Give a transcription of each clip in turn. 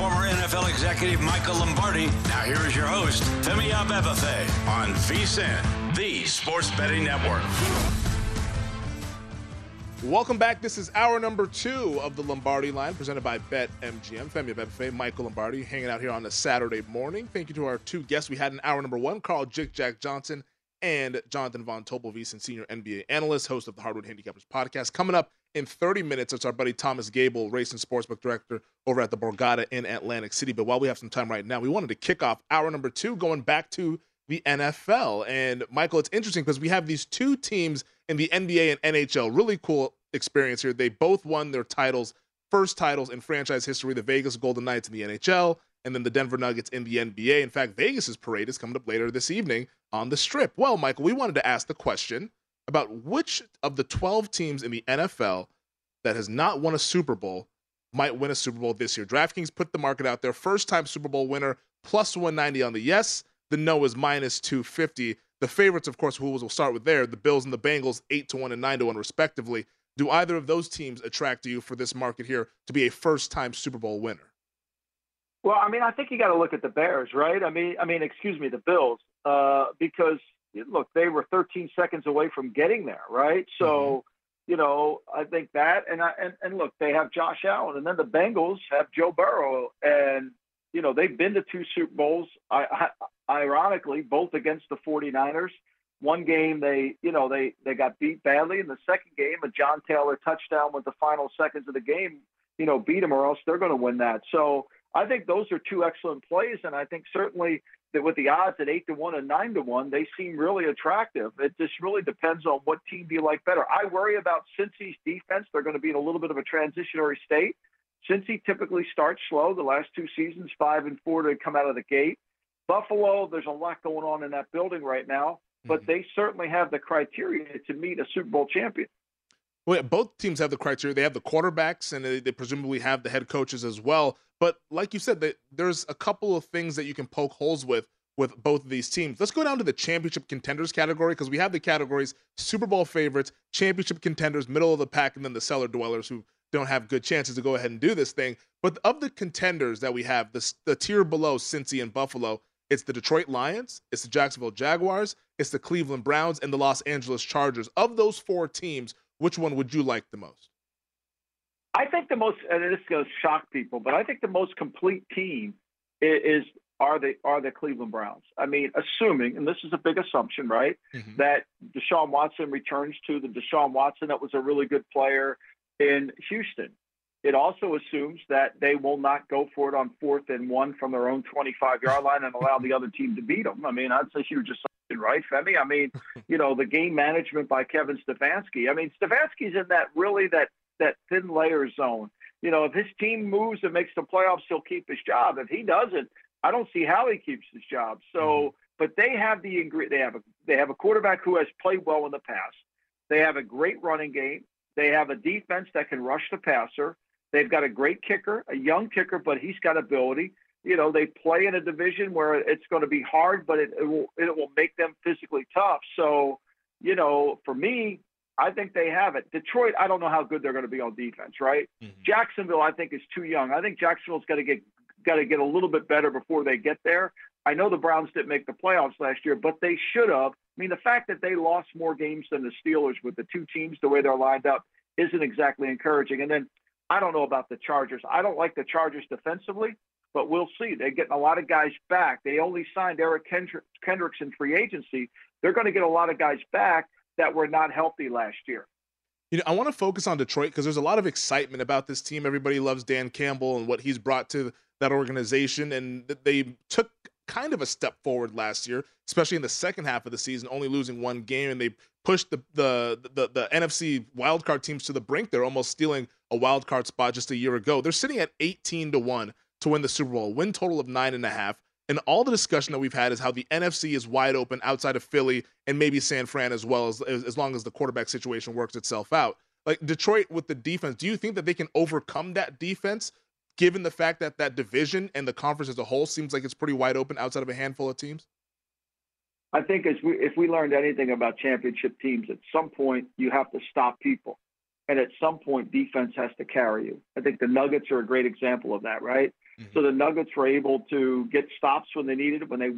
Former NFL executive Michael Lombardi. Now here is your host, Femi Abebefe on VSIN, the Sports Betting Network. Welcome back. This is hour number two of the Lombardi line presented by BetMGM. Femi Abebefe, Michael Lombardi hanging out here on a Saturday morning. Thank you to our two guests. We had in hour number one, Carl Jick Jack Johnson and Jonathan Von Tobel, VSIN senior NBA analyst, host of the Hardwood Handicappers podcast. Coming up in 30 minutes, it's our buddy Thomas Gable, racing sportsbook director over at the Borgata in Atlantic City. But while we have some time right now, we wanted to kick off hour number two, going back to the NFL. And Michael, it's interesting because we have these two teams in the NBA and NHL. Really cool experience here. They both won their titles, first titles in franchise history, the Vegas Golden Knights in the NHL, and then the Denver Nuggets in the NBA. In fact, Vegas's parade is coming up later this evening on the strip. Well, Michael, we wanted to ask the question about which of the 12 teams in the NFL that has not won a Super Bowl might win a Super Bowl this year. DraftKings put the market out there. First time Super Bowl winner, plus 190 on the yes. The no is minus 250. The favorites, of course, who we'll start with there, the Bills and the Bengals, 8 to 1 and 9 to 1, respectively. Do either of those teams attract you for this market here to be a first time Super Bowl winner? Well, I mean, I think you got to look at the Bears, right? I mean, I mean, excuse me, the Bills, uh, because look, they were 13 seconds away from getting there, right? So, mm-hmm. you know, I think that, and I, and, and look, they have Josh Allen, and then the Bengals have Joe Burrow, and you know, they've been to two Super Bowls. I, I, ironically, both against the 49ers. One game they, you know, they they got beat badly. In the second game, a John Taylor touchdown with the final seconds of the game, you know, beat them, or else they're going to win that. So I think those are two excellent plays, and I think certainly that with the odds at eight to one and nine to one, they seem really attractive. It just really depends on what team do you like better. I worry about Cincy's defense. They're going to be in a little bit of a transitionary state. Cincy typically starts slow. The last two seasons, five and four to come out of the gate. Buffalo, there's a lot going on in that building right now, but mm-hmm. they certainly have the criteria to meet a Super Bowl champion. Well, yeah, both teams have the criteria. They have the quarterbacks, and they, they presumably have the head coaches as well. But like you said, that there's a couple of things that you can poke holes with with both of these teams. Let's go down to the championship contenders category because we have the categories Super Bowl favorites, championship contenders, middle of the pack, and then the cellar dwellers who don't have good chances to go ahead and do this thing. But of the contenders that we have, the, the tier below Cincy and Buffalo, it's the Detroit Lions, it's the Jacksonville Jaguars, it's the Cleveland Browns, and the Los Angeles Chargers. Of those four teams, which one would you like the most? I think the most, and this is going to shock people, but I think the most complete team is, are the are the Cleveland Browns. I mean, assuming, and this is a big assumption, right, mm-hmm. that Deshaun Watson returns to the Deshaun Watson that was a really good player in Houston. It also assumes that they will not go for it on fourth and one from their own 25 yard line and allow the other team to beat them. I mean, that's a huge assumption, right, Femi? I mean, you know, the game management by Kevin Stefanski. I mean, Stefanski's in that really that that thin layer zone. You know, if his team moves and makes the playoffs, he'll keep his job. If he doesn't, I don't see how he keeps his job. So, mm-hmm. but they have the ingredient. They have a they have a quarterback who has played well in the past. They have a great running game. They have a defense that can rush the passer. They've got a great kicker, a young kicker, but he's got ability. You know, they play in a division where it's going to be hard, but it, it will it will make them physically tough. So, you know, for me, I think they have it. Detroit, I don't know how good they're going to be on defense, right? Mm-hmm. Jacksonville, I think is too young. I think Jacksonville's got to get got to get a little bit better before they get there. I know the Browns didn't make the playoffs last year, but they should have. I mean, the fact that they lost more games than the Steelers with the two teams the way they're lined up isn't exactly encouraging. And then I don't know about the Chargers. I don't like the Chargers defensively, but we'll see. They're getting a lot of guys back. They only signed Eric Kendricks in free agency. They're going to get a lot of guys back that were not healthy last year. You know, I want to focus on Detroit because there's a lot of excitement about this team. Everybody loves Dan Campbell and what he's brought to that organization, and they took kind of a step forward last year, especially in the second half of the season, only losing one game, and they pushed the the the, the NFC wildcard teams to the brink. They're almost stealing a wildcard spot just a year ago. They're sitting at 18 to one to win the Super Bowl, win total of nine and a half. And all the discussion that we've had is how the NFC is wide open outside of Philly and maybe San Fran as well, as, as long as the quarterback situation works itself out. Like Detroit with the defense, do you think that they can overcome that defense given the fact that that division and the conference as a whole seems like it's pretty wide open outside of a handful of teams? I think as we, if we learned anything about championship teams, at some point you have to stop people, and at some point defense has to carry you. I think the Nuggets are a great example of that, right? Mm-hmm. So the Nuggets were able to get stops when they needed it, when they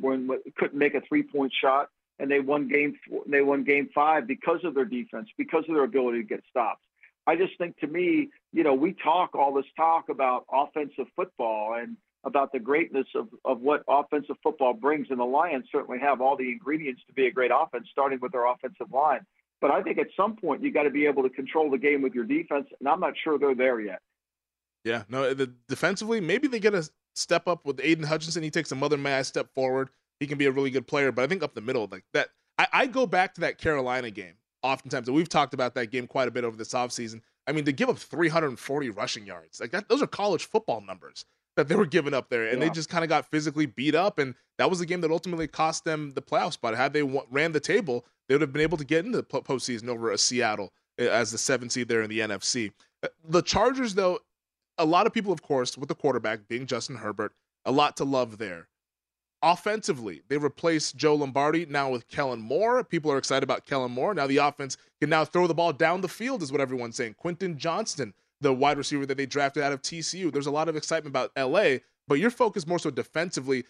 couldn't make a three-point shot, and they won game they won game five because of their defense, because of their ability to get stops. I just think to me, you know, we talk all this talk about offensive football and about the greatness of, of what offensive football brings, and the Lions certainly have all the ingredients to be a great offense, starting with their offensive line. But I think at some point you got to be able to control the game with your defense, and I'm not sure they're there yet. Yeah, no, the, defensively, maybe they get a step up with Aidan Hutchinson. He takes another mad step forward. He can be a really good player, but I think up the middle, like that, I, I go back to that Carolina game oftentimes, and we've talked about that game quite a bit over this offseason. I mean, to give up 340 rushing yards, like that, those are college football numbers that they were giving up there, and yeah. they just kind of got physically beat up, and that was the game that ultimately cost them the playoff spot. Had they w- ran the table, they would have been able to get into the postseason over a Seattle eh, as the seven seed there in the NFC. Uh, the Chargers, though, a lot of people, of course, with the quarterback being Justin Herbert, a lot to love there. Offensively, they replaced Joe Lombardi now with Kellen Moore. People are excited about Kellen Moore. Now the offense can now throw the ball down the field, is what everyone's saying. Quentin Johnston, the wide receiver that they drafted out of TCU. There's a lot of excitement about LA, but you're focused more so defensively.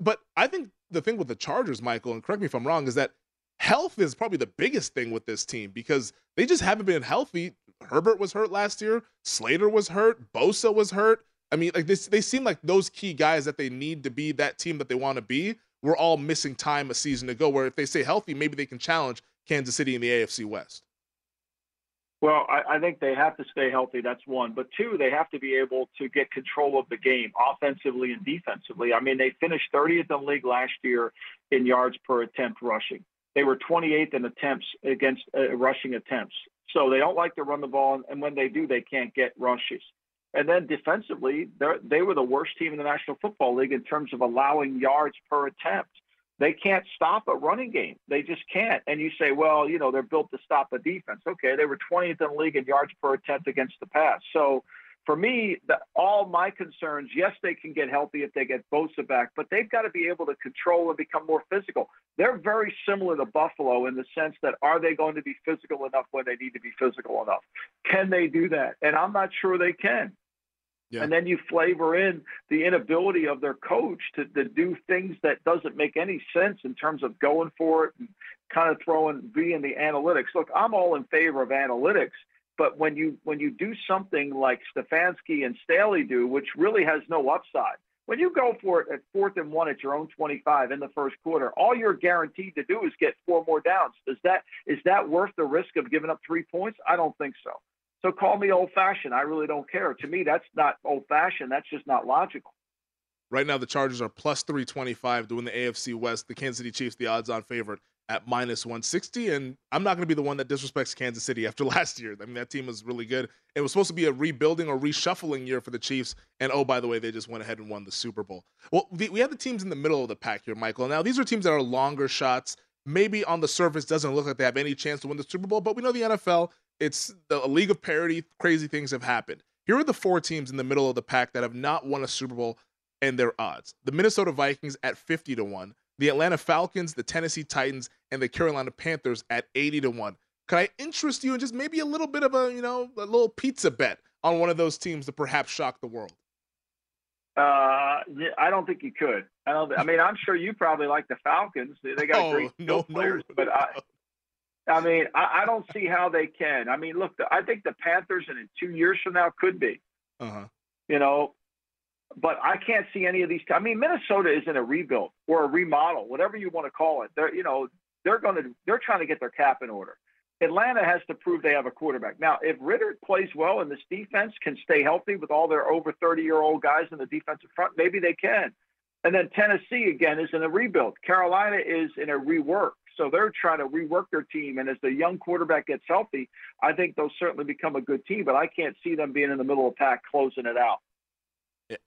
But I think the thing with the Chargers, Michael, and correct me if I'm wrong, is that health is probably the biggest thing with this team because they just haven't been healthy. Herbert was hurt last year. Slater was hurt. Bosa was hurt. I mean, like this, they seem like those key guys that they need to be that team that they want to be. We're all missing time a season ago. Where if they stay healthy, maybe they can challenge Kansas City in the AFC West. Well, I, I, think they have to stay healthy. That's one. But two, they have to be able to get control of the game offensively and defensively. I mean, they finished 30th in the league last year in yards per attempt rushing. They were 28th in attempts against uh, rushing attempts. So they don't like to run the ball, and when they do, they can't get rushes. And then defensively, they were the worst team in the National Football League in terms of allowing yards per attempt. They can't stop a running game. They just can't. And you say, well, you know, they're built to stop a defense. Okay, they were 20th in the league in yards per attempt against the pass. So for me, the, all my concerns, yes, they can get healthy if they get Bosa back, but they've got to be able to control and become more physical. They're very similar to Buffalo in the sense that are they going to be physical enough when they need to be physical enough? Can they do that? And I'm not sure they can. Yeah. And then you flavor in the inability of their coach to, to do things that doesn't make any sense in terms of going for it and kind of throwing being the analytics. Look, I'm all in favor of analytics, but when you when you do something like Stefanski and Staley do, which really has no upside, when you go for it at fourth and one at your own 25 in the first quarter, all you're guaranteed to do is get four more downs. Is that is that worth the risk of giving up three points? I don't think so. So call me old fashioned. I really don't care. To me, that's not old fashioned. That's just not logical. Right now, the Chargers are plus 325 doing the AFC West. The Kansas City Chiefs, the odds on favorite at minus 160. And I'm not going to be the one that disrespects Kansas City after last year. I mean, that team was really good. It was supposed to be a rebuilding or reshuffling year for the Chiefs. And oh, by the way, they just went ahead and won the Super Bowl. Well, we have the teams in the middle of the pack here, Michael. Now, these are teams that are longer shots maybe on the surface doesn't look like they have any chance to win the Super Bowl, but we know the NFL, it's the, a league of parity. Crazy things have happened. Here are the four teams in the middle of the pack that have not won a Super Bowl and their odds. The Minnesota Vikings at 50 to 1, the Atlanta Falcons, the Tennessee Titans, and the Carolina Panthers at 80 to 1. Could I interest you in just maybe a little bit of a, you know, a little pizza bet on one of those teams to perhaps shock the world? Uh, I don't think you could. I don't. I mean, I'm sure you probably like the Falcons. They got oh, great no, players, no, but I, I mean, I, I, don't see how they can. I mean, look, I think the Panthers, in two years from now, could be. Uh-huh. You know, but I can't see any of these. I mean, Minnesota is in a rebuild or a remodel, whatever you want to call it. They're, you know, they're going to, they're trying to get their cap in order. Atlanta has to prove they have a quarterback. Now, if Ridder plays well and this defense can stay healthy with all their over 30 year old guys in the defensive front, maybe they can. And then Tennessee, again, is in a rebuild. Carolina is in a rework. So they're trying to rework their team. And as the young quarterback gets healthy, I think they'll certainly become a good team, but I can't see them being in the middle of the pack closing it out.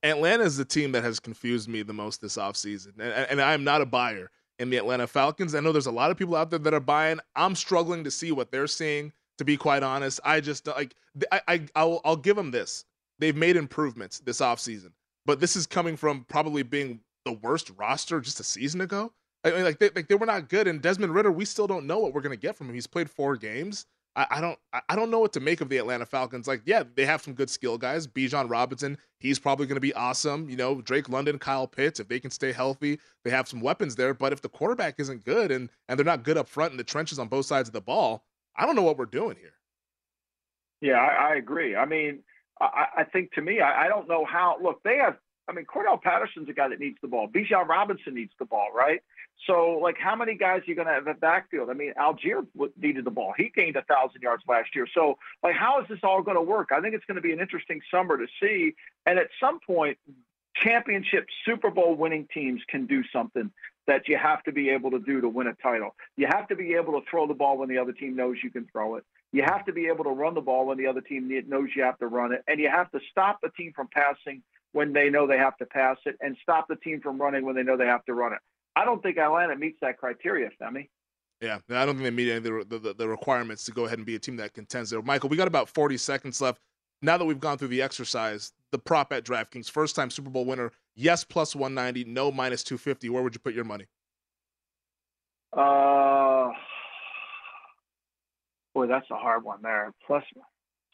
Atlanta is the team that has confused me the most this offseason. And, and I'm not a buyer in the Atlanta Falcons. I know there's a lot of people out there that are buying. I'm struggling to see what they're seeing. To be quite honest, I just uh, like I, I I'll, I'll give them this. They've made improvements this offseason, but this is coming from probably being the worst roster just a season ago. I mean, like they, like they were not good. And Desmond Ridder, we still don't know what we're gonna get from him. He's played four games. I, don't I don't know what to make of the Atlanta Falcons. Like, yeah, they have some good skill guys. Bijan Robinson, he's probably going to be awesome. You know, Drake London, Kyle Pitts, if they can stay healthy, they have some weapons there. But if the quarterback isn't good and and they're not good up front in the trenches on both sides of the ball, I don't know what we're doing here. Yeah, I, I agree. I mean, I, I think to me, I, I don't know how. Look, they have I mean, Cordarrelle Patterson's a guy that needs the ball. Bijan Robinson needs the ball, right? So, like, how many guys are you going to have at backfield? I mean, Allgeier needed the ball. He gained a thousand yards last year. So, like, how is this all going to work? I think it's going to be an interesting summer to see. And at some point, championship Super Bowl winning teams can do something that you have to be able to do to win a title. You have to be able to throw the ball when the other team knows you can throw it. You have to be able to run the ball when the other team knows you have to run it. And you have to stop the team from passing when they know they have to pass it and stop the team from running when they know they have to run it. I don't think Atlanta meets that criteria, Femi. Yeah, I don't think they meet any of the, the, the, requirements to go ahead and be a team that contends there. Michael, we got about 40 seconds left. Now that we've gone through the exercise, the prop at DraftKings, first time Super Bowl winner, yes, plus 190, no, minus 250. Where would you put your money? Uh, boy, that's a hard one there. Plus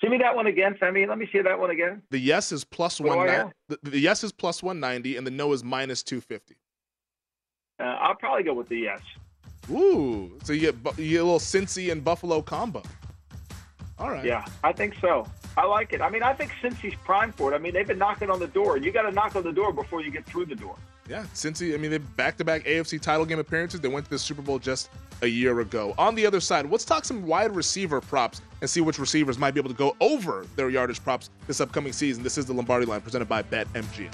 See me that one again, Femi. Let me see that one again. The yes is plus one. The, the, yes is plus one ninety, and the no is minus two fifty. Uh, I'll probably go with the yes. Ooh, so you get you get a little Cincy and Buffalo combo. All right. Yeah, I think so. I like it. I mean, I think Cincy's prime for it. I mean, they've been knocking on the door. You got to knock on the door before you get through the door. Yeah, Cincy. I mean, they back-to-back AFC title game appearances. They went to the Super Bowl just a year ago. On the other side, let's talk some wide receiver props and see which receivers might be able to go over their yardage props this upcoming season. This is the Lombardi Line presented by BetMGM.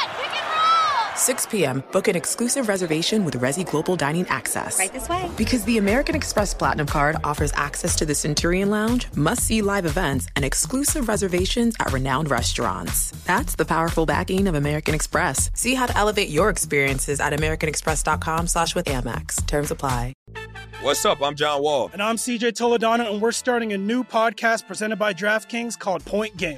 6 p.m., book an exclusive reservation with Resy Global Dining Access. Right this way. Because the American Express Platinum Card offers access to the Centurion Lounge, must see live events, and exclusive reservations at renowned restaurants. That's the powerful backing of American Express. See how to elevate your experiences at AmericanExpress.com slash with Amex. Terms apply. What's up? I'm John Wall. And I'm CJ Toledano, and we're starting a new podcast presented by DraftKings called Point Game.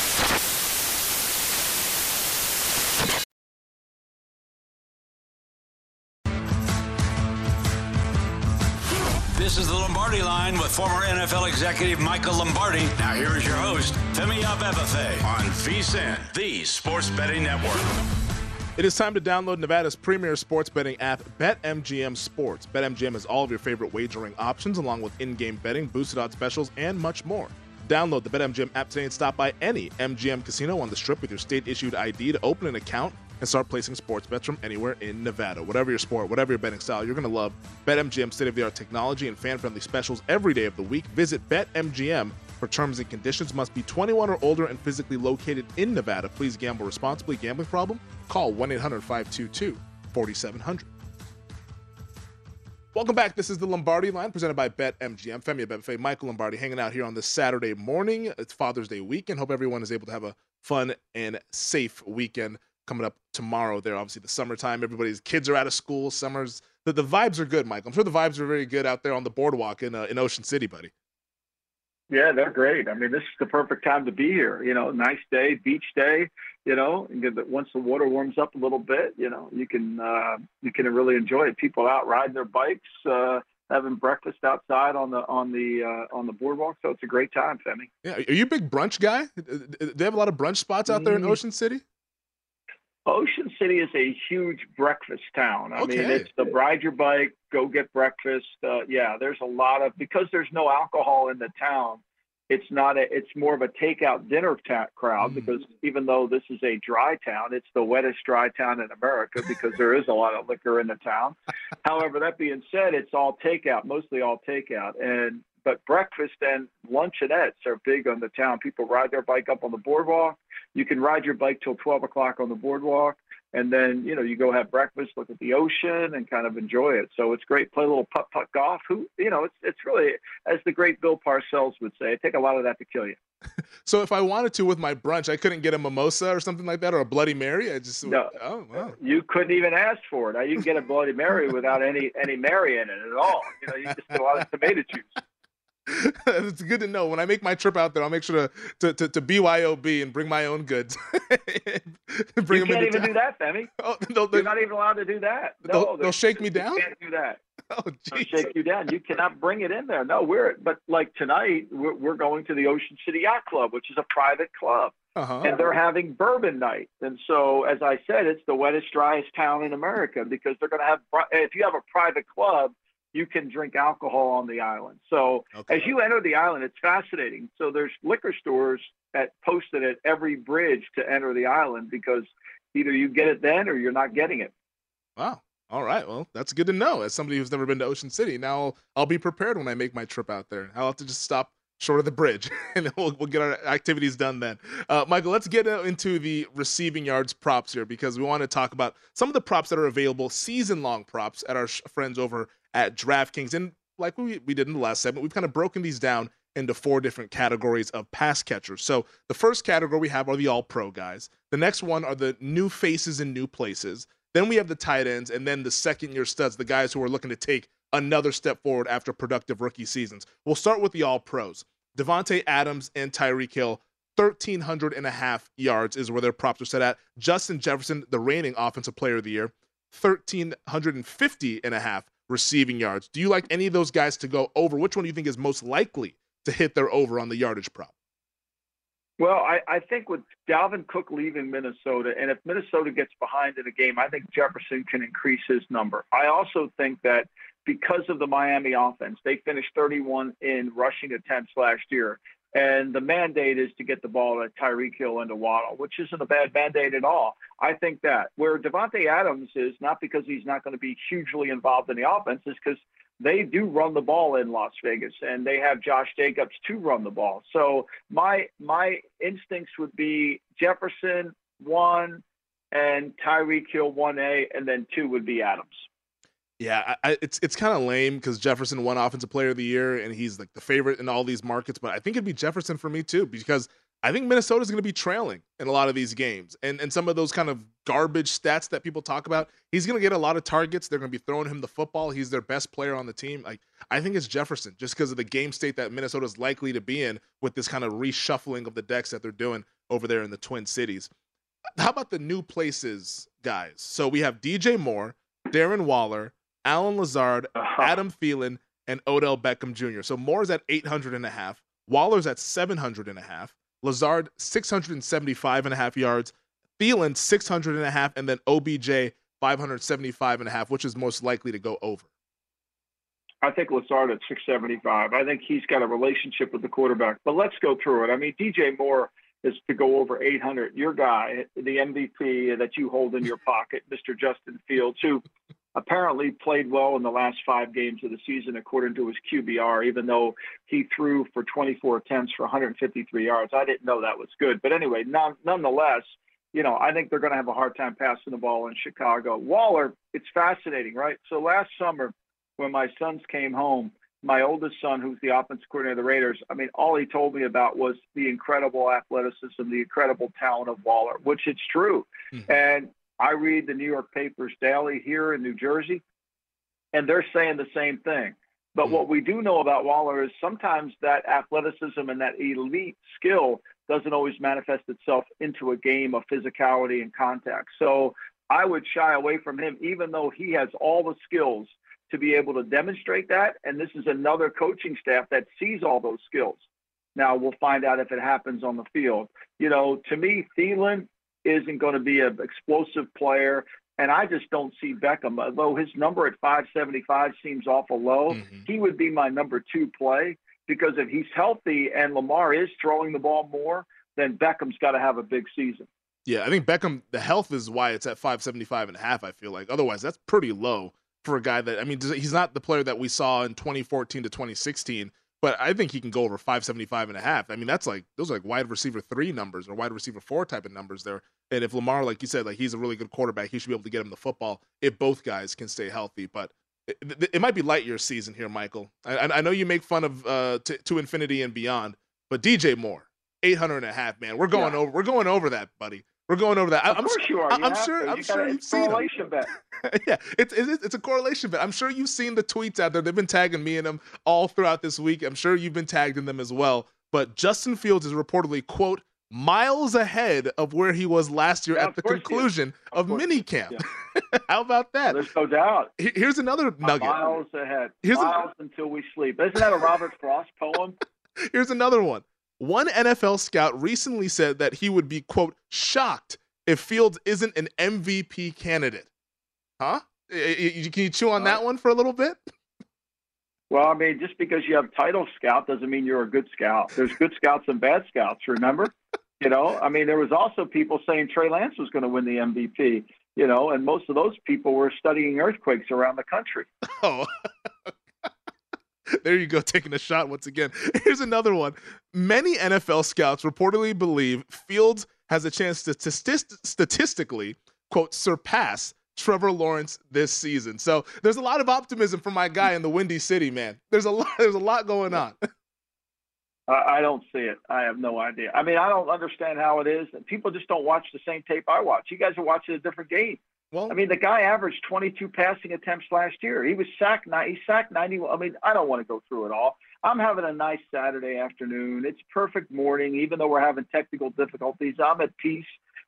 Lombardi line with former NFL executive Michael Lombardi. Now here is your host, Femi Abebefe on VSIN, the sports betting network. It is time to download Nevada's premier sports betting app, BetMGM Sports. BetMGM has all of your favorite wagering options, along with in game betting, boosted odds specials, and much more. Download the BetMGM app today and stop by any MGM casino on the strip with your state issued ID to open an account and start placing sports bets from anywhere in Nevada. Whatever your sport, whatever your betting style, you're going to love BetMGM state of the art technology and fan friendly specials every day of the week. Visit BetMGM for terms and conditions. Must be 21 or older and physically located in Nevada. Please gamble responsibly. Gambling problem? Call 1 800 522 4700. Welcome back. This is the Lombardi line presented by BetMGM. Femi Abebefe, Michael Lombardi hanging out here on this Saturday morning. It's Father's Day weekend. Hope everyone is able to have a fun and safe weekend coming up tomorrow. There, obviously, the summertime. Everybody's kids are out of school. Summer's the, the vibes are good, Mike. I'm sure the vibes are very good out there on the boardwalk in uh, in Ocean City, buddy. Yeah, they're great. I mean, this is the perfect time to be here. You know, nice day, beach day. You know, and once the water warms up a little bit, you know, you can uh, you can really enjoy it. People out riding their bikes, uh, having breakfast outside on the on the uh, on the boardwalk. So it's a great time, Femi. Yeah, are you a big brunch guy? They have a lot of brunch spots out there in mm. Ocean City. Ocean City is a huge breakfast town. I okay. mean, it's the ride your bike, go get breakfast. Uh, yeah, there's a lot of because there's no alcohol in the town. It's not a. It's more of a takeout dinner ta- crowd mm. because even though this is a dry town, it's the wettest dry town in America because there is a lot of liquor in the town. However, that being said, it's all takeout, mostly all takeout, and but breakfast and luncheonettes are big on the town. People ride their bike up on the boardwalk. You can ride your bike till 12 o'clock on the boardwalk. And then, you know, you go have breakfast, look at the ocean and kind of enjoy it. So it's great. Play a little putt putt golf. Who, you know, it's, it's really, as the great Bill Parcells would say, take a lot of that to kill you. so if I wanted to with my brunch, I couldn't get a mimosa or something like that or a Bloody Mary. I just, no, oh, wow. You couldn't even ask for it. Now you can get a Bloody Mary without any, any Mary in it at all. You know, you just get a lot of tomato juice. it's good to know. When I make my trip out there, I'll make sure to to, to, to BYOB and bring my own goods. bring you can't even town. do that, Femi. Oh, they'll, You're not even allowed to do that. No, they'll, they'll shake me down. You can't do that. Oh, they'll shake you down. You cannot bring it in there. No, we're but like tonight, we're, we're going to the Ocean City Yacht Club, which is a private club. Uh-huh. And they're having bourbon night. And so, as I said, it's the wettest, driest town in America because they're going to have, if you have a private club, you can drink alcohol on the island. So okay. as you enter the island, it's fascinating. So there's liquor stores at posted at every bridge to enter the island because either you get it then or you're not getting it. Wow. All right. Well, that's good to know. As somebody who's never been to Ocean City, now I'll, I'll be prepared when I make my trip out there. I'll have to just stop short of the bridge, and then we'll, we'll get our activities done then. Uh, Michael, let's get into the receiving yards props here because we want to talk about some of the props that are available, season long props at our sh- friends over at DraftKings. And like we, we did in the last segment, we've kind of broken these down into four different categories of pass catchers. So the first category we have are the all pro guys. The next one are the new faces in new places. Then we have the tight ends, and then the second year studs, the guys who are looking to take another step forward after productive rookie seasons. We'll start with the all pros. Davante Adams and Tyreek Hill, 1,300 and a half yards is where their props are set at. Justin Jefferson, the reigning offensive player of the year, 1,350 and a half receiving yards. Do you like any of those guys to go over? Which one do you think is most likely to hit their over on the yardage prop? Well, I, I think with Dalvin Cook leaving Minnesota, and if Minnesota gets behind in a game, I think Jefferson can increase his number. I also think that because of the Miami offense, they finished 31 in rushing attempts last year. And the mandate is to get the ball to Tyreek Hill and to Waddle, which isn't a bad mandate at all. I think that where Davante Adams is not because he's not going to be hugely involved in the offense, is because they do run the ball in Las Vegas, and they have Josh Jacobs to run the ball. So my my instincts would be Jefferson one, and Tyreek Hill 1A, and then two would be Adams. Yeah, I, it's it's kind of lame because Jefferson won Offensive Player of the Year and he's like the favorite in all these markets. But I think it'd be Jefferson for me too because I think Minnesota's going to be trailing in a lot of these games and and some of those kind of garbage stats that people talk about. He's going to get a lot of targets. They're going to be throwing him the football. He's their best player on the team. Like I think it's Jefferson just because of the game state that Minnesota's likely to be in with this kind of reshuffling of the decks that they're doing over there in the Twin Cities. How about the new places, guys? So we have DJ Moore, Darren Waller. Allen Lazard, uh-huh. Adam Thielen, and Odell Beckham Jr. So Moore's at 800 and a half. Waller's at 700 and a half. Lazard 675 and a half yards. Thielen 600 and a half, and then OBJ 575 and a half, which is most likely to go over. I think Lazard at 675. I think he's got a relationship with the quarterback. But let's go through it. I mean, DJ Moore is to go over 800. Your guy, the MVP that you hold in your pocket, Mr. Justin Fields, who apparently played well in the last five games of the season, according to his QBR, even though he threw for 24 attempts for 153 yards. I didn't know that was good. But anyway, non- nonetheless, you know, I think they're going to have a hard time passing the ball in Chicago. Waller, it's fascinating, right? So last summer, when my sons came home, my oldest son, who's the offensive coordinator of the Raiders, I mean, all he told me about was the incredible athleticism, the incredible talent of Waller, which it's true. Mm-hmm. And I read the New York papers daily here in New Jersey, and they're saying the same thing. But what we do know about Waller is sometimes that athleticism and that elite skill doesn't always manifest itself into a game of physicality and contact. So I would shy away from him, even though he has all the skills to be able to demonstrate that. And this is another coaching staff that sees all those skills. Now we'll find out if it happens on the field. You know, to me, Thielen isn't going to be an explosive player. And I just don't see Beckham, although his number at 575 seems awful low. Mm-hmm. He would be my number two play because if he's healthy and Lamar is throwing the ball more, then Beckham's got to have a big season. Yeah, I think Beckham, the health is why it's at 575 and a half, I feel like. Otherwise, that's pretty low for a guy that, I mean, he's not the player that we saw in 2014 to 2016 but I think he can go over 575 and a half. I mean, that's like those are like wide receiver three numbers or wide receiver four type of numbers there. And if Lamar, like you said, like he's a really good quarterback, he should be able to get him the football if both guys can stay healthy. But it, it might be light year season here, Michael. I, I know you make fun of uh, to, to, infinity and beyond, but DJ Moore, 800 and a half, man. We're going yeah. over. We're going over that, buddy. We're going over that. Of I'm, course you are. You I'm sure. I'm sure you've seen correlation bet. yeah, it's, it's it's a correlation bet. I'm sure you've seen the tweets out there. They've been tagging me and them all throughout this week. I'm sure you've been tagged in them as well. But Justin Fields is reportedly quote miles ahead of where he was last year yeah, at the conclusion of, of minicamp. Yeah. How about that? There's no doubt. Here's another nugget. Miles ahead. Here's miles a, until we sleep. Isn't that a Robert Frost poem? Here's another one. One NFL scout recently said that he would be, quote, shocked if Fields isn't an MVP candidate. Huh? Can you chew on that uh, one for a little bit? Well, I mean, just because you have title scout doesn't mean you're a good scout. There's good scouts and bad scouts, remember? you know, I mean, there was also people saying Trey Lance was going to win the MVP, you know, and most of those people were studying earthquakes around the country. Oh. there you go, taking a shot once again. Here's another one. Many NFL scouts reportedly believe Fields has a chance to, statistically, quote, surpass Trevor Lawrence this season. So there's a lot of optimism for my guy in the Windy City, man. There's a lot. There's a lot going on. I don't see it. I have no idea. I mean, I don't understand how it is. That people just don't watch the same tape I watch. You guys are watching a different game. Well, I mean, the guy averaged 22 passing attempts last year. He was sacked. He sacked 90. I mean, I don't want to go through it all. I'm having a nice Saturday afternoon. It's perfect morning, even though we're having technical difficulties. I'm at peace.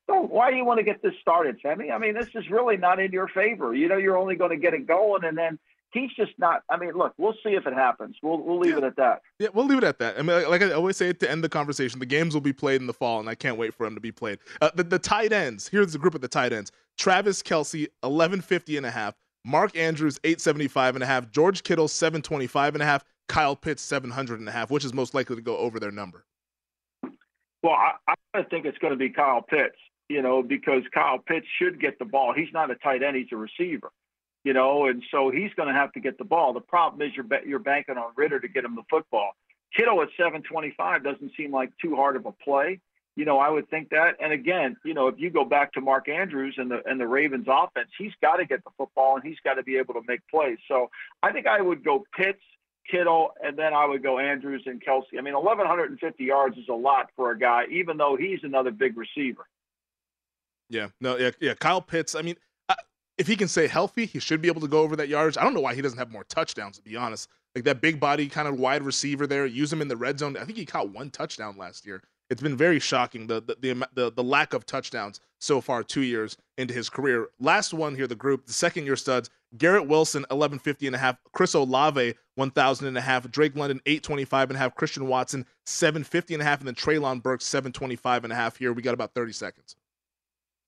So why do you want to get this started, Sammy? I mean, this is really not in your favor. You know, you're only going to get it going, and then he's just not. I mean, look, we'll see if it happens. We'll we'll leave yeah. it at that. Yeah, we'll leave it at that. I mean, like I always say to end the conversation, the games will be played in the fall, and I can't wait for them to be played. Uh, the, the tight ends. Here's the group of the tight ends: Travis Kelce, 1150 and a half. Mark Andrews, 875 and a half. George Kittle, 725 and a half. Kyle Pitts, 700 and a half, which is most likely to go over their number. Well, I, I think it's going to be Kyle Pitts, you know, because Kyle Pitts should get the ball. He's not a tight end; he's a receiver you know, and so he's going to have to get the ball. The problem is you're you're banking on Ridder to get him the football. Kittle at 725 doesn't seem like too hard of a play. you know, I would think that. And again, you know, if you go back to Mark Andrews and the and the Ravens offense, he's got to get the football and he's got to be able to make plays. So I think I would go Pitts, Kittle, and then I would go Andrews and Kelce. I mean, 1,150 yards is a lot for a guy, even though he's another big receiver. Yeah, no, yeah, yeah. Kyle Pitts. I mean, if he can stay healthy, he should be able to go over that yardage. I don't know why he doesn't have more touchdowns, to be honest. Like that big body kind of wide receiver there, use him in the red zone. I think he caught one touchdown last year. It's been very shocking the the the, the, the lack of touchdowns so far two years into his career. Last one here, the group, the second year studs, Garrett Wilson, 1150 and a half, Chris Olave, 1000 and a half, Drake London, 825 and a half, Christian Watson, 750 and a half, and then Treylon Burks, 725 and a half here. We got about 30 seconds.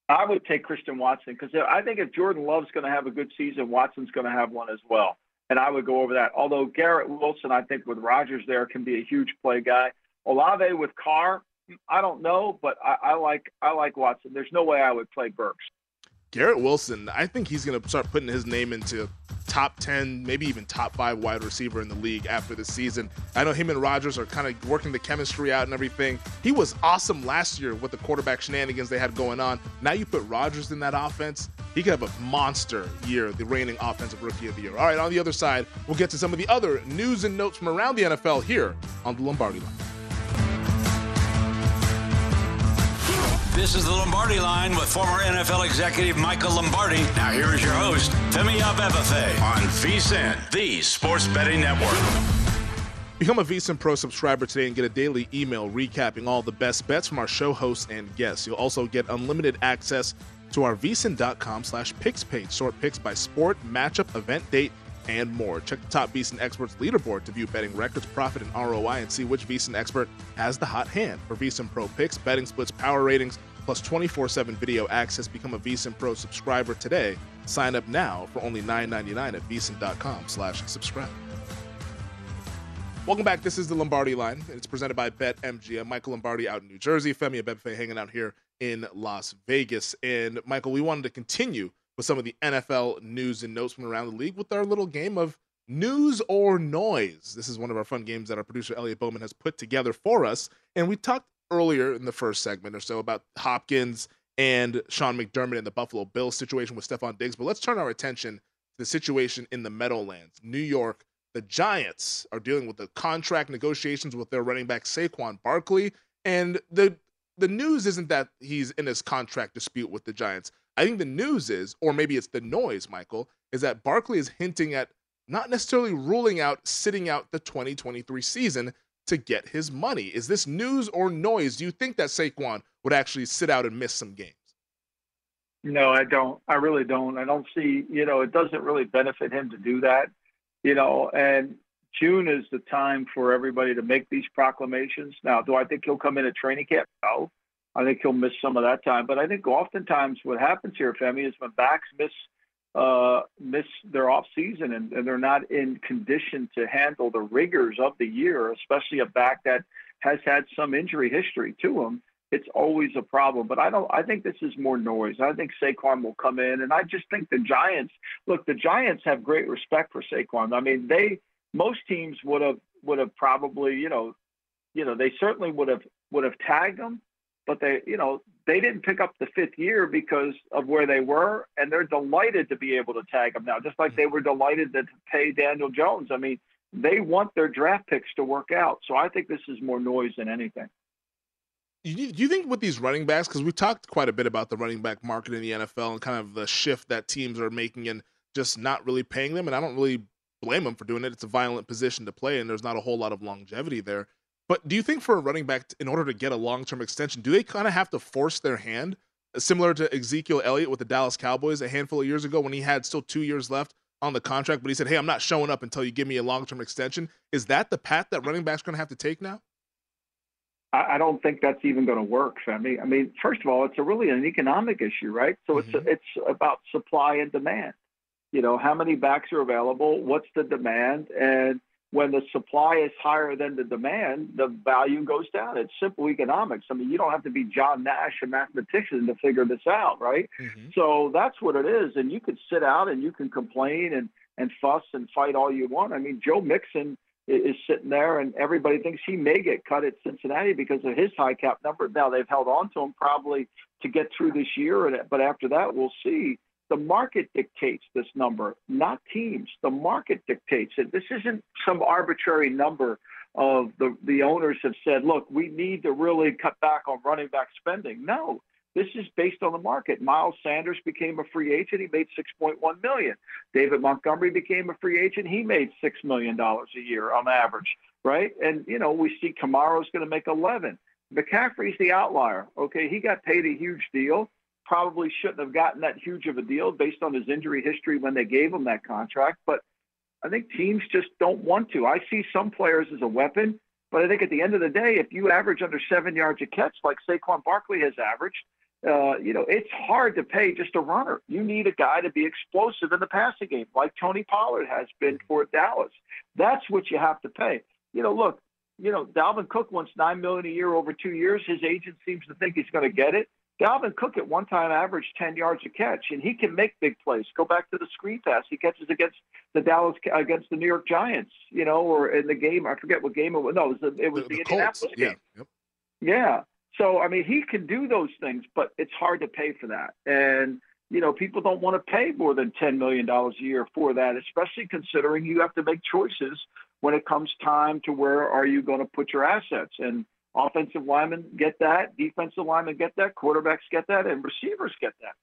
I would take Christian Watson because I think if Jordan Love's going to have a good season, Watson's going to have one as well. And I would go over that. Although Garrett Wilson, I think with Rodgers there, can be a huge play guy. Olave with Carr, I don't know, but I, I like I like Watson. There's no way I would play Burks. Garrett Wilson, I think he's going to start putting his name into top 10, maybe even top five wide receiver in the league after this season. I know him and Rodgers are kind of working the chemistry out and everything. He was awesome last year with the quarterback shenanigans they had going on. Now you put Rodgers in that offense, he could have a monster year, the reigning offensive rookie of the year. All right, on the other side, we'll get to some of the other news and notes from around the NFL here on the Lombardi line. This is the Lombardi line with former NFL executive Michael Lombardi. Now here is your host, Femi Abebefe on VSIN, the sports betting network. Become a VSIN Pro subscriber today and get a daily email recapping all the best bets from our show hosts and guests. You'll also get unlimited access to our vsin.com slash picks page. Sort picks by sport, matchup, event date, and more. Check the top VSIN experts leaderboard to view betting records, profit, and ROI and see which VSIN expert has the hot hand. For VSIN Pro picks, betting splits, power ratings, plus 24-7 video access, become a VSIN Pro subscriber today. Sign up now for only $9.99 at vsin.com slash subscribe. Welcome back. This is the Lombardi line. It's presented by BetMGM. Michael Lombardi out in New Jersey. Femi Abebefe hanging out here in Las Vegas. And Michael, we wanted to continue with some of the NFL news and notes from around the league with our little game of news or noise. This is one of our fun games that our producer Elliot Bowman has put together for us. And we talked earlier in the first segment or so about Hopkins and Sean McDermott and the Buffalo Bills situation with Stefon Diggs. But let's turn our attention to the situation in the Meadowlands. New York, the Giants are dealing with the contract negotiations with their running back Saquon Barkley. And the the news isn't that he's in his contract dispute with the Giants. I think the news is, or maybe it's the noise, Michael, is that Barkley is hinting at not necessarily ruling out sitting out the 2023 season to get his money. Is this news or noise? Do you think that Saquon would actually sit out and miss some games? No, I don't. I really don't. I don't see, you know, it doesn't really benefit him to do that, you know, and June is the time for everybody to make these proclamations. Now, do I think he'll come in at training camp? No. I think he'll miss some of that time. But I think oftentimes what happens here, Femi, is when backs miss uh, miss their off season and, and they're not in condition to handle the rigors of the year, especially a back that has had some injury history to him. It's always a problem, but I don't. I think this is more noise. I think Saquon will come in, and I just think the Giants. Look, the Giants have great respect for Saquon. I mean, they most teams would have would have probably, you know, you know, they certainly would have would have tagged him, but they, you know, they didn't pick up the fifth year because of where they were, and they're delighted to be able to tag him now, just like they were delighted to pay Daniel Jones. I mean, they want their draft picks to work out. So I think this is more noise than anything. Do you think with these running backs, because we've talked quite a bit about the running back market in the NFL and kind of the shift that teams are making and just not really paying them, and I don't really blame them for doing it. It's a violent position to play, and there's not a whole lot of longevity there. But do you think for a running back, in order to get a long term extension, do they kind of have to force their hand, similar to Ezekiel Elliott with the Dallas Cowboys a handful of years ago when he had still two years left on the contract, but he said, "Hey, I'm not showing up until you give me a long term extension." Is that the path that running backs going to have to take now? I don't think that's even going to work, Femi. I mean, first of all, it's a really an economic issue, right? So mm-hmm. it's it's about supply and demand. You know, how many backs are available? What's the demand? And when the supply is higher than the demand, the value goes down. It's simple economics. I mean, you don't have to be John Nash, a mathematician, to figure this out, right? Mm-hmm. So that's what it is. And you could sit out and you can complain and, and fuss and fight all you want. I mean, Joe Mixon is sitting there, and everybody thinks he may get cut at Cincinnati because of his high cap number. Now they've held on to him probably to get through this year, and but after that, we'll see. The market dictates this number, not teams. The market dictates it. This isn't some arbitrary number of the the owners have said, look, we need to really cut back on running back spending. No, this is based on the market. Miles Sanders became a free agent. He made 6.1 million. David Montgomery became a free agent. He made six million dollars a year on average, right? And you know, we see Kamara's going to make 11. McCaffrey's the outlier. Okay, he got paid a huge deal. Probably shouldn't have gotten that huge of a deal based on his injury history when they gave him that contract. But I think teams just don't want to. I see some players as a weapon, but I think at the end of the day, if you average under seven yards a catch like Saquon Barkley has averaged, uh, you know, it's hard to pay just a runner. You need a guy to be explosive in the passing game, like Tony Pollard has been for Dallas. That's what you have to pay. You know, look, you know, Dalvin Cook wants nine million a year over two years. His agent seems to think he's going to get it. Dalvin Cook at one time averaged 10 yards a catch, and he can make big plays. Go back to the screen pass he catches against the Dallas against the New York Giants, you know, or in the game. I forget what game it was. No, it was the, it was the, the, the Indianapolis game. Yeah. Yep. Yeah. So, I mean, he can do those things, but it's hard to pay for that. And, you know, people don't want to pay more than $10 million a year for that, especially considering you have to make choices when it comes time to where are you going to put your assets. And offensive linemen get that, defensive linemen get that, quarterbacks get that, and receivers get that.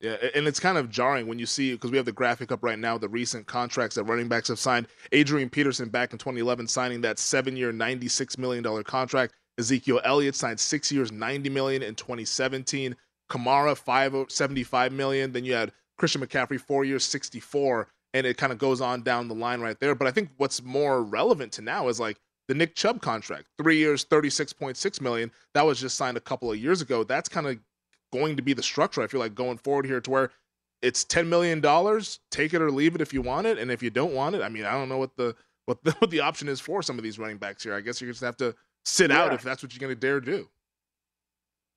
Yeah, and it's kind of jarring when you see because we have the graphic up right now, the recent contracts that running backs have signed. Adrian Peterson back in 2011 signing that seven-year, $96 million contract. Ezekiel Elliott signed six years, 90 million in 2017. Kamara, five 75 million. Then you had Christian McCaffrey, four years, 64. And it kind of goes on down the line right there. But I think what's more relevant to now is like the Nick Chubb contract, three years, 36.6 million. That was just signed a couple of years ago. That's kind of going to be the structure, I feel like, going forward here to where it's $10 million. Take it or leave it if you want it. And if you don't want it, I mean, I don't know what the what the, what the option is for some of these running backs here. I guess you just have to sit yeah. out if that's what you're going to dare do.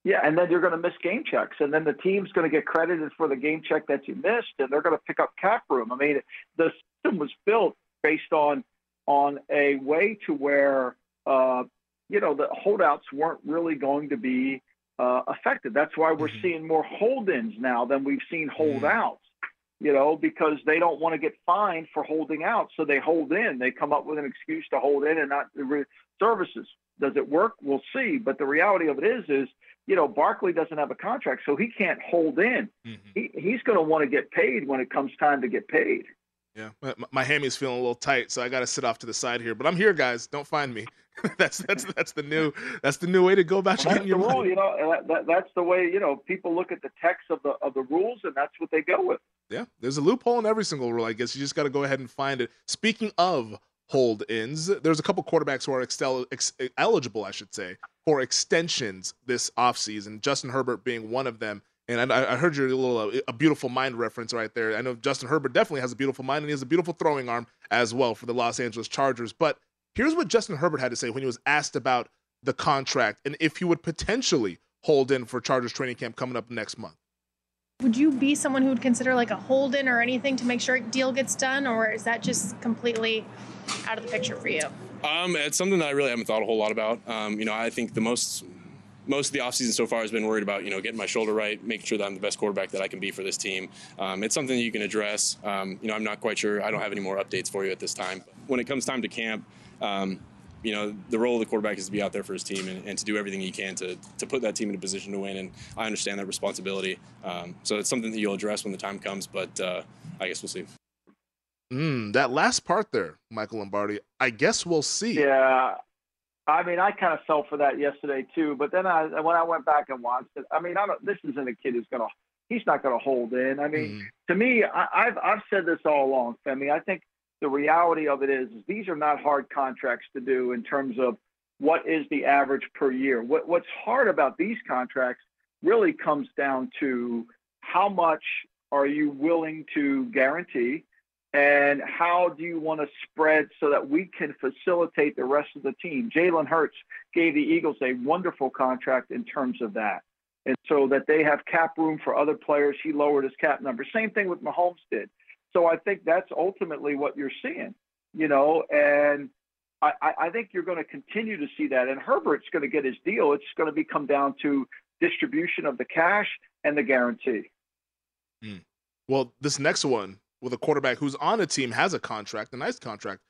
Yeah, and then you're going to miss game checks, and then the team's going to get credited for the game check that you missed, and they're going to pick up cap room. I mean, the system was built based on on a way to where uh, you know the holdouts weren't really going to be uh, affected. That's why we're mm-hmm. seeing more hold-ins now than we've seen mm-hmm. holdouts. Mm-hmm. You know, because they don't want to get fined for holding out, so they hold in. They come up with an excuse to hold in and not the services. Does it work? We'll see. But the reality of it is, is you know, Barkley doesn't have a contract, so he can't hold in. Mm-hmm. He, he's going to want to get paid when it comes time to get paid. Yeah, my, my hammy's feeling a little tight, so I got to sit off to the side here. But I'm here, guys. Don't find me. that's that's that's the new that's the new way to go about well, getting your rule, money. You know, that, that, that's the way you know people look at the text of the of the rules, and that's what they go with. Yeah, there's a loophole in every single rule. I guess you just got to go ahead and find it. Speaking of hold ins. There's a couple quarterbacks who are ex, eligible, I should say, for extensions this offseason, Justin Herbert being one of them. And I, I heard your little uh, a beautiful mind reference right there. I know Justin Herbert definitely has a beautiful mind, and he has a beautiful throwing arm as well for the Los Angeles Chargers. But here's what Justin Herbert had to say when he was asked about the contract and if he would potentially hold in for Chargers training camp coming up next month. Would you be someone who would consider like a hold in or anything to make sure a deal gets done, or is that just completely out of the picture for you? Um, it's something that I really haven't thought a whole lot about. Um, you know, I think the most most of the offseason so far has been worried about, you know, getting my shoulder right, making sure that I'm the best quarterback that I can be for this team. Um, it's something that you can address. Um, you know, I'm not quite sure. I don't have any more updates for you at this time. But When it comes time to camp, um, you know, the role of the quarterback is to be out there for his team and, and, to do everything he can to, to put that team in a position to win. And I understand that responsibility. Um, so it's something that you'll address when the time comes, but uh, I guess we'll see. Mm, that last part there, Michael Lombardi. I guess we'll see. Yeah. I mean, I kind of fell for that yesterday too. But then I, when I went back and watched it, I mean, I don't, this isn't a kid who's going to, he's not going to hold in. I mean, mm. to me, I, have I've said this all along, Femi. I think the reality of it is, is these are not hard contracts to do in terms of what is the average per year. What, what's hard about these contracts really comes down to how much are you willing to guarantee and how do you want to spread so that we can facilitate the rest of the team? Jalen Hurts gave the Eagles a wonderful contract in terms of that. And so that they have cap room for other players, he lowered his cap number. Same thing with Mahomes did. So I think that's ultimately what you're seeing, you know, and I, I think you're going to continue to see that. And Herbert's going to get his deal. It's going to be come down to distribution of the cash and the guarantee. Mm. Well, this next one with a quarterback who's on a team has a contract, a nice contract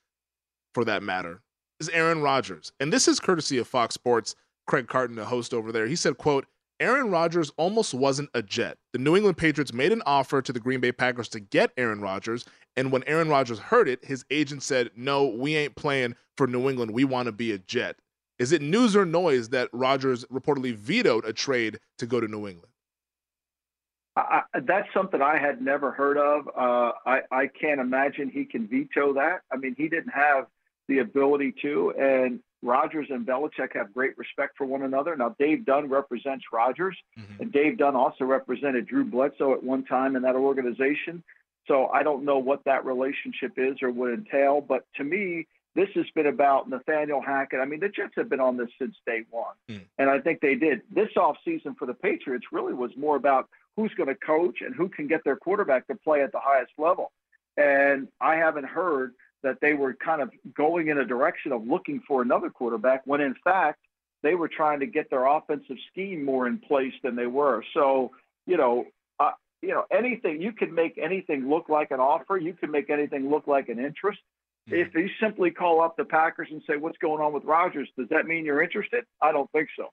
for that matter, is Aaron Rodgers. And this is courtesy of Fox Sports, Craig Carton, the host over there. He said, quote, Aaron Rodgers almost wasn't a Jet. The New England Patriots made an offer to the Green Bay Packers to get Aaron Rodgers, and when Aaron Rodgers heard it, his agent said, "No, we ain't playing for New England. We want to be a Jet." Is it news or noise that Rodgers reportedly vetoed a trade to go to New England? I, that's something I had never heard of. Uh, I, I can't imagine he can veto that. I mean, he didn't have the ability to, and Rodgers and Belichick have great respect for one another. Now, Dave Dunn represents Rodgers, mm-hmm. and Dave Dunn also represented Drew Bledsoe at one time in that organization. So I don't know what that relationship is or would entail. But to me, this has been about Nathaniel Hackett. I mean, the Jets have been on this since day one. Mm. And I think they did. This offseason for the Patriots really was more about who's going to coach and who can get their quarterback to play at the highest level. And I haven't heard that they were kind of going in a direction of looking for another quarterback when in fact they were trying to get their offensive scheme more in place than they were. So, you know, uh, you know, anything you can make anything look like an offer, you can make anything look like an interest. Mm-hmm. If you simply call up the Packers and say, "What's going on with Rodgers?" Does that mean you're interested? I don't think so.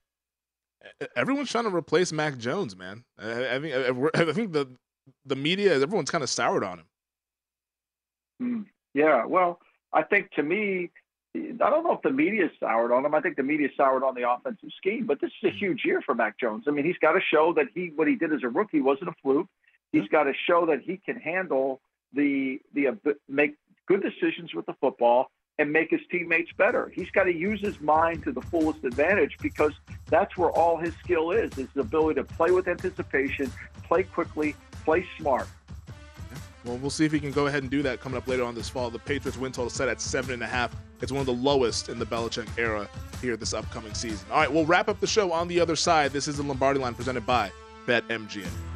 Everyone's trying to replace Mac Jones, man. I, I think I think the the media, everyone's kind of soured on him. Hmm. Yeah, well, I think to me, I don't know if the media soured on him. I think the media soured on the offensive scheme, but this is a hmm. huge year for Mac Jones. I mean, he's got to show that he what he did as a rookie wasn't a fluke. He's hmm. got to show that he can handle the the uh, make good decisions with the football and make his teammates better. He's got to use his mind to the fullest advantage because that's where all his skill is, is the ability to play with anticipation, play quickly, play smart. Well, we'll see if he can go ahead and do that coming up later on this fall. The Patriots win total set at seven and a half. It's one of the lowest in the Belichick era here this upcoming season. All right, we'll wrap up the show on the other side. This is the Lombardi line presented by BetMGM.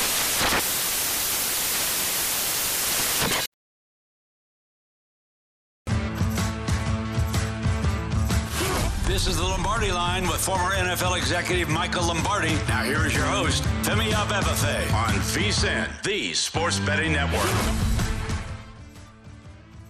Lombardi line with former NFL executive Michael Lombardi. Now here is your host, Femi Abebefe on VSiN, the sports betting network.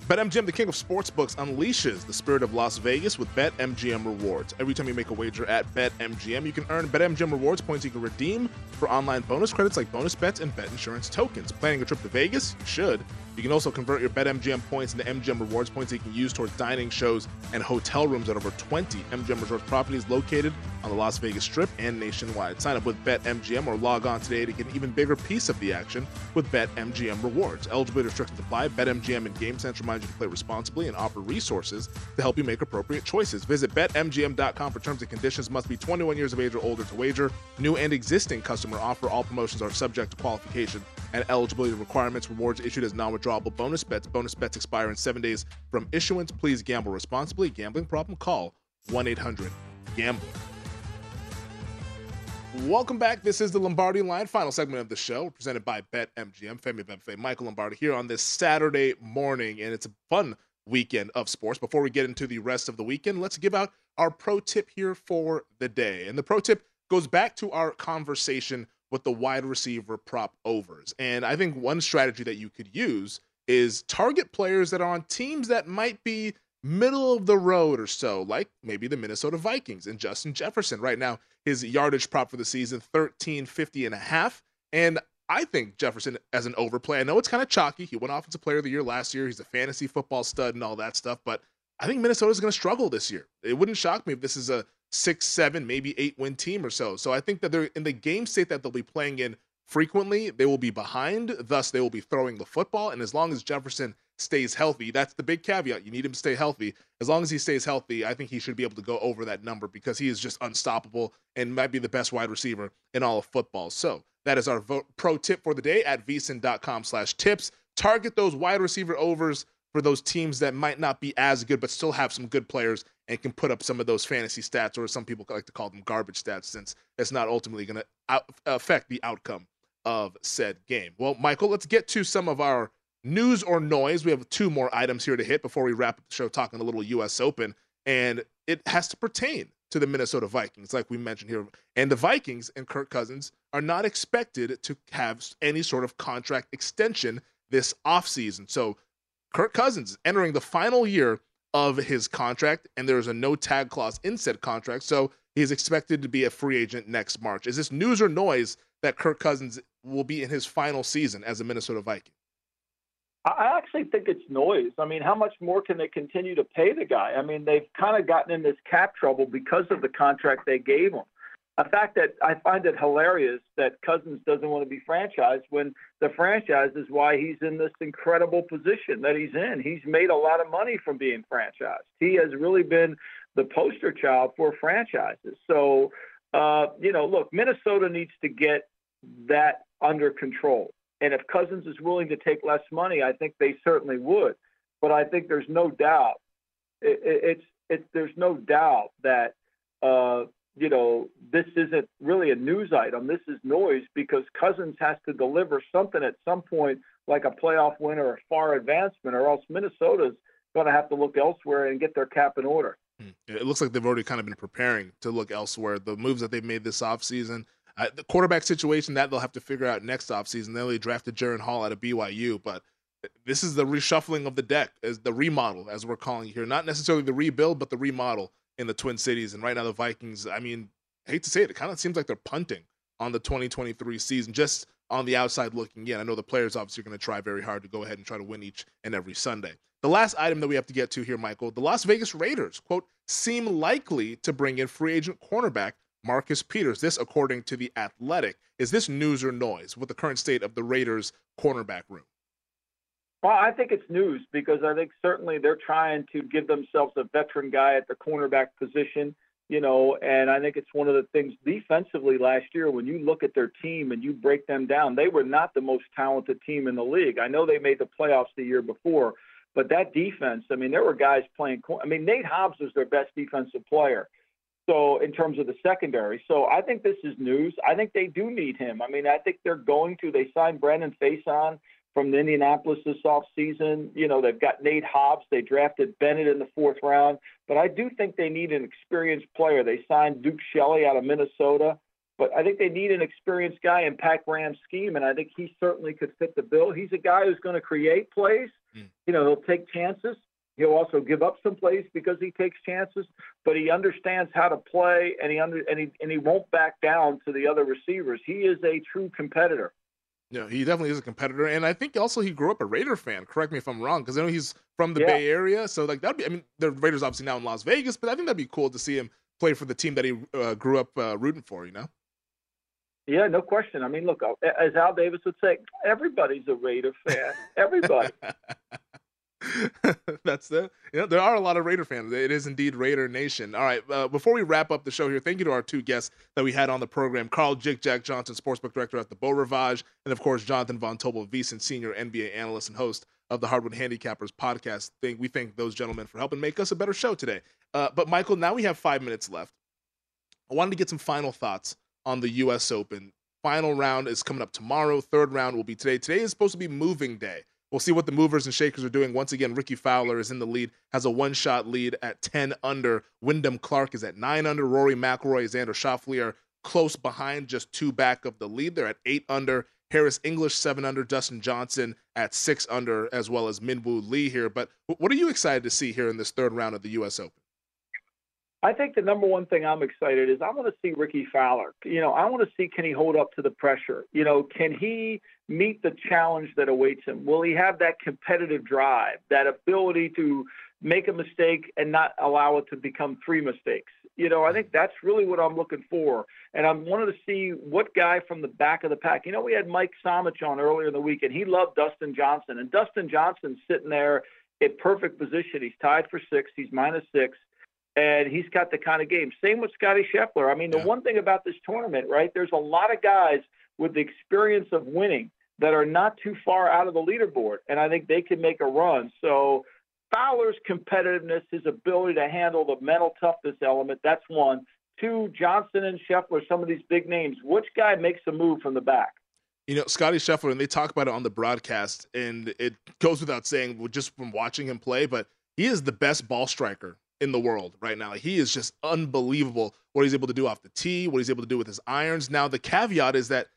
BetMGM, the king of sportsbooks, unleashes the spirit of Las Vegas with BetMGM rewards. Every time you make a wager at BetMGM, you can earn BetMGM rewards points you can redeem for online bonus credits like bonus bets and bet insurance tokens. Planning a trip to Vegas? You should. You can also convert your BetMGM points into MGM rewards points that you can use towards dining shows and hotel rooms at over 20 MGM Resorts properties located on the Las Vegas Strip and nationwide. Sign up with BetMGM or log on today to get an even bigger piece of the action with BetMGM rewards. Eligibility restrictions apply. BetMGM and GameSense remind you to play responsibly and offer resources to help you make appropriate choices. Visit BetMGM.com for terms and conditions. Must be 21 years of age or older to wager. New and existing customer offer. All promotions are subject to qualification and eligibility requirements. Rewards issued as non-withdrawable bonus bets. Bonus bets expire in seven days from issuance. Please gamble responsibly. Gambling problem? Call 1-800-GAMBLER. Welcome back. This is the Lombardi Line, final segment of the show, presented by BetMGM. Femi Abebefe, Michael Lombardi here on this Saturday morning, and it's a fun weekend of sports. Before we get into the rest of the weekend, let's give out our pro tip here for the day. And the pro tip goes back to our conversation with the wide receiver prop overs. And I think one strategy that you could use is target players that are on teams that might be middle of the road or so, like maybe the Minnesota Vikings and Justin Jefferson. Right now, his yardage prop for the season, 1350 and a half. And I think Jefferson as an overplay. I know it's kind of chalky. He won offensive player of the year last year. He's a fantasy football stud and all that stuff, but I think Minnesota's going to struggle this year. It wouldn't shock me if this is a six, seven, maybe eight win team or so. So I think that they're in the game state that they'll be playing in frequently. They will be behind, thus, they will be throwing the football. And as long as Jefferson stays healthy. That's the big caveat. You need him to stay healthy. As long as he stays healthy, I think he should be able to go over that number because he is just unstoppable and might be the best wide receiver in all of football. So that is our vote, pro tip for the day at vsin.com slash tips. Target those wide receiver overs for those teams that might not be as good but still have some good players and can put up some of those fantasy stats or some people like to call them garbage stats since it's not ultimately going to affect the outcome of said game. Well, Michael, let's get to some of our news or noise. We have two more items here to hit before we wrap up the show talking a little US Open. And it has to pertain to the Minnesota Vikings, like we mentioned here. And the Vikings and Kirk Cousins are not expected to have any sort of contract extension this offseason. So Kirk Cousins entering the final year of his contract, and there is a no tag clause in said contract. So he's expected to be a free agent next March. Is this news or noise that Kirk Cousins will be in his final season as a Minnesota Viking? I actually think it's noise. I mean, how much more can they continue to pay the guy? I mean, they've kind of gotten in this cap trouble because of the contract they gave him. A fact that I find it hilarious that Cousins doesn't want to be franchised when the franchise is why he's in this incredible position that he's in. He's made a lot of money from being franchised. He has really been the poster child for franchises. So, uh, you know, look, Minnesota needs to get that under control. And if Cousins is willing to take less money, I think they certainly would. But I think there's no doubt. It, it, it's it, there's no doubt that uh, you know this isn't really a news item. This is noise because Cousins has to deliver something at some point, like a playoff win or a far advancement, or else Minnesota's going to have to look elsewhere and get their cap in order. Hmm. It looks like they've already kind of been preparing to look elsewhere. The moves that they've made this offseason – uh, the quarterback situation that they'll have to figure out next offseason. They only drafted Jaren Hall out of BYU, but this is the reshuffling of the deck, as the remodel, as we're calling it here. Not necessarily the rebuild, but the remodel in the Twin Cities. And right now, the Vikings, I mean, hate to say it, it kind of seems like they're punting on the 2023 season, just on the outside looking in. I know the players obviously are going to try very hard to go ahead and try to win each and every Sunday. The last item that we have to get to here, Michael, the Las Vegas Raiders, quote, seem likely to bring in free agent cornerback Marcus Peters. This, according to The Athletic. Is this news or noise with the current state of the Raiders' cornerback room? Well, I think it's news because I think certainly they're trying to give themselves a veteran guy at the cornerback position, you know, and I think it's one of the things defensively last year when you look at their team and you break them down, they were not the most talented team in the league. I know they made the playoffs the year before, but that defense, I mean, there were guys playing. I mean, Nate Hobbs was their best defensive player. So in terms of the secondary, so I think this is news. I think they do need him. I mean, I think they're going to. They signed Brandon Facyson from Indianapolis this offseason. You know, they've got Nate Hobbs. They drafted Bennett in the fourth round. But I do think they need an experienced player. They signed Duke Shelley out of Minnesota. But I think they need an experienced guy in Pat Graham's scheme, and I think he certainly could fit the bill. He's a guy who's going to create plays. Mm. You know, he'll take chances. He'll also give up some plays because he takes chances, but he understands how to play and he under and he and he won't back down to the other receivers. He is a true competitor. Yeah, he definitely is a competitor, and I think also he grew up a Raider fan. Correct me if I'm wrong, because I know he's from the Yeah. Bay Area, so like that'd be. I mean, the Raiders obviously now in Las Vegas, but I think that'd be cool to see him play for the team that he uh, grew up uh, rooting for. You know. Yeah, no question. I mean, look, uh, as Al Davis would say, everybody's a Raider fan. Everybody. That's the you know there are a lot of Raider fans. It is indeed Raider Nation. All right, uh, before we wrap up the show here, thank you to our two guests that we had on the program: Carl Jick Jack Johnson, sportsbook director at the Beau Rivage, and of course Jonathan Von Tobel, VSiN, senior NBA analyst and host of the Hardwood Handicappers podcast. Think we thank those gentlemen for helping make us a better show today. Uh, but Michael, now we have five minutes left. I wanted to get some final thoughts on the U.S. Open. Final round is coming up tomorrow. Third round will be today. Today is supposed to be moving day. We'll see what the movers and shakers are doing. Once again, Rickie Fowler is in the lead, has a one-shot lead at 10 under. Wyndham Clark is at 9 under. Rory McIlroy, Xander Schauffele are close behind, just two back of the lead. They're at 8 under. Harris English 7 under. Dustin Johnson at 6 under, as well as Minwoo Lee here. But what are you excited to see here in this third round of the U.S. Open? I think the number one thing I'm excited is I want to see Rickie Fowler. You know, I want to see can he hold up to the pressure? You know, can he meet the challenge that awaits him? Will he have that competitive drive, that ability to make a mistake and not allow it to become three mistakes? You know, I think that's really what I'm looking for. And I wanted to see what guy from the back of the pack. You know, we had Mike Samich on earlier in the week, and he loved Dustin Johnson. And Dustin Johnson's sitting there in perfect position. He's tied for six. He's minus six and he's got the kind of game. Same with Scottie Scheffler. I mean, the one thing about this tournament, right? There's a lot of guys with the experience of winning that are not too far out of the leaderboard, and I think they can make a run. So Fowler's competitiveness, his ability to handle the mental toughness element, that's one. Two, Johnson and Scheffler, some of these big names. Which guy makes a move from the back? You know, Scottie Scheffler, and they talk about it on the broadcast, and it goes without saying just from watching him play, but he is the best ball striker in the world right now. He is just unbelievable what he's able to do off the tee, what he's able to do with his irons. Now, the caveat is that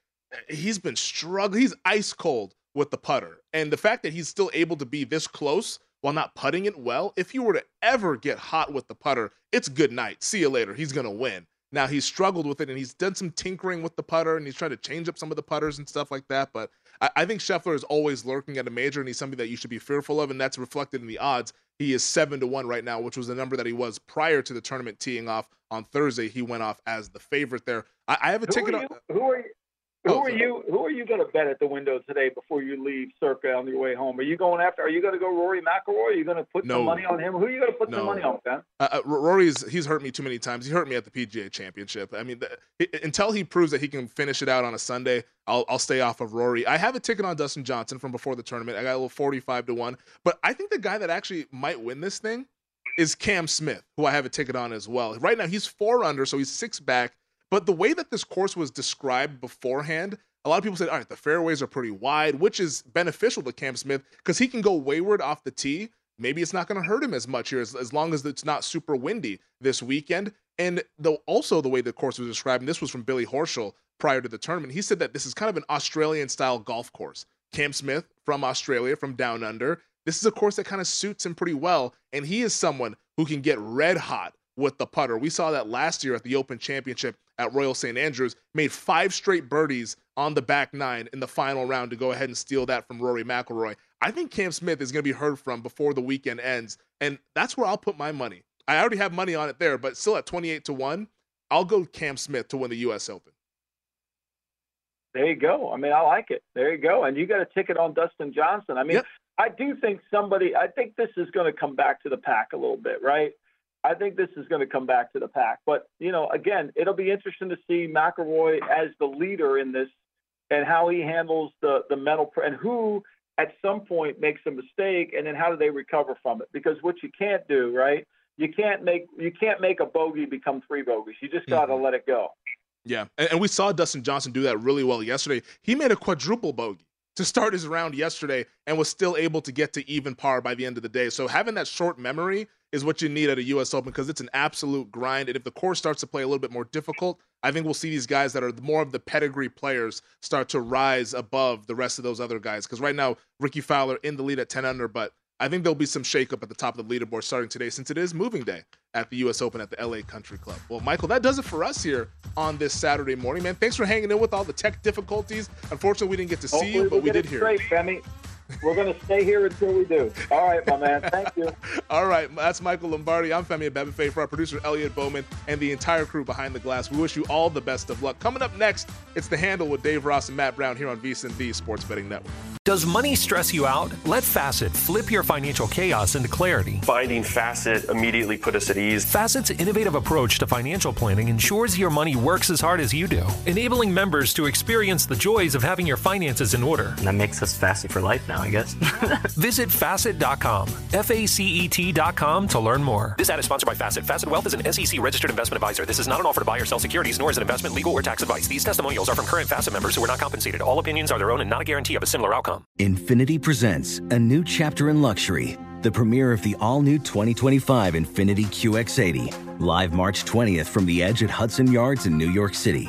he's been struggling. He's ice cold with the putter. And the fact that he's still able to be this close while not putting it well, if you were to ever get hot with the putter, it's good night. See you later. He's going to win. Now, he's struggled with it and he's done some tinkering with the putter and he's trying to change up some of the putters and stuff like that. But I, I think Scheffler is always lurking at a major and he's something that you should be fearful of. And that's reflected in the odds. He is seven to one right now, which was the number that he was prior to the tournament teeing off on Thursday. He went off as the favorite there. I, I have a Who ticket. are on- you, who are you, who Oh, are you who are you going to bet at the window today before you leave Circa on your way home? Are you going after? Are you going to go Rory McIlroy? Are you going to put No. some money on him? Who are you going to put No. some money on, Ben? Uh, uh, Rory's he's hurt me too many times. He hurt me at the PGA Championship. I mean, the, until he proves that he can finish it out on a Sunday, I'll I'll stay off of Rory. I have a ticket on Dustin Johnson from before the tournament. I got a little forty-five to one, but I think the guy that actually might win this thing is Cam Smith, who I have a ticket on as well. Right now, he's four under, so he's six back. But the way that this course was described beforehand, a lot of people said, all right, the fairways are pretty wide, which is beneficial to Cam Smith because he can go wayward off the tee. Maybe it's not going to hurt him as much here as, as long as it's not super windy this weekend. And the, also the way the course was described, and this was from Billy Horschel prior to the tournament, he said that this is kind of an Australian style golf course. Cam Smith from Australia, from down under. This is a course that kind of suits him pretty well, and he is someone who can get red hot with the putter. We saw that last year at the Open Championship at Royal St. Andrews, made five straight birdies on the back nine in the final round to go ahead and steal that from Rory McIlroy. I think Cam Smith is going to be heard from before the weekend ends, and that's where I'll put my money. I already have money on it there, but still at 28 to 1, I'll go Cam Smith to win the US Open. There you go. I mean, I like it. There you go. And you got a ticket on Dustin Johnson. I mean, I do think somebody. I think this is going to come back to the pack a little bit, right? I think this is going to come back to the pack. But you know, again, it'll be interesting to see McIlroy as the leader in this and how he handles the the mental pr- and who at some point makes a mistake and then how do they recover from it? Because what you can't do, right? You can't make you can't make a bogey become three bogeys. You just got to mm-hmm. let it go. Yeah, and, and we saw Dustin Johnson do that really well yesterday. He made a quadruple bogey to start his round yesterday and was still able to get to even par by the end of the day. So having that short memory is what you need at a U.S. Open because it's an absolute grind. And if the course starts to play a little bit more difficult, I think we'll see these guys that are more of the pedigree players start to rise above the rest of those other guys. Because right now, Rickie Fowler in the lead at 10 under, but I think there'll be some shakeup at the top of the leaderboard starting today since it is moving day at the U.S. Open at the LA Country Club. Well, Michael, that does it for us here on this Saturday morning, man. Thanks for hanging in with all the tech difficulties. Unfortunately, we didn't get to Hopefully see you, but we, we did hear. Straight, Femi. We're going to stay here until we do. All right, my man. Thank you. All right, that's Michael Lombardi. I'm Femi Abebefe for our producer Elliot Bowman and the entire crew behind the glass. We wish you all the best of luck. Coming up next, it's the handle with Dave Ross and Matt Brown here on VSiN, the Sports Betting Network. Does money stress you out? Let Facet flip your financial chaos into clarity. Finding Facet immediately put us at ease. Facet's innovative approach to financial planning ensures your money works as hard as you do, enabling members to experience the joys of having your finances in order. And that makes us Facet for life now, I guess. Visit facet.com, F A C E T.com to learn more. This ad is sponsored by Facet. Facet Wealth is an SEC registered investment advisor. This is not an offer to buy or sell securities, nor is it investment, legal, or tax advice. These testimonials are from current Facet members who are not compensated. All opinions are their own and not a guarantee of a similar outcome. Infiniti presents a new chapter in luxury, the premiere of the all new 2025 Infiniti QX80, live March 20th from the edge at Hudson Yards in New York City,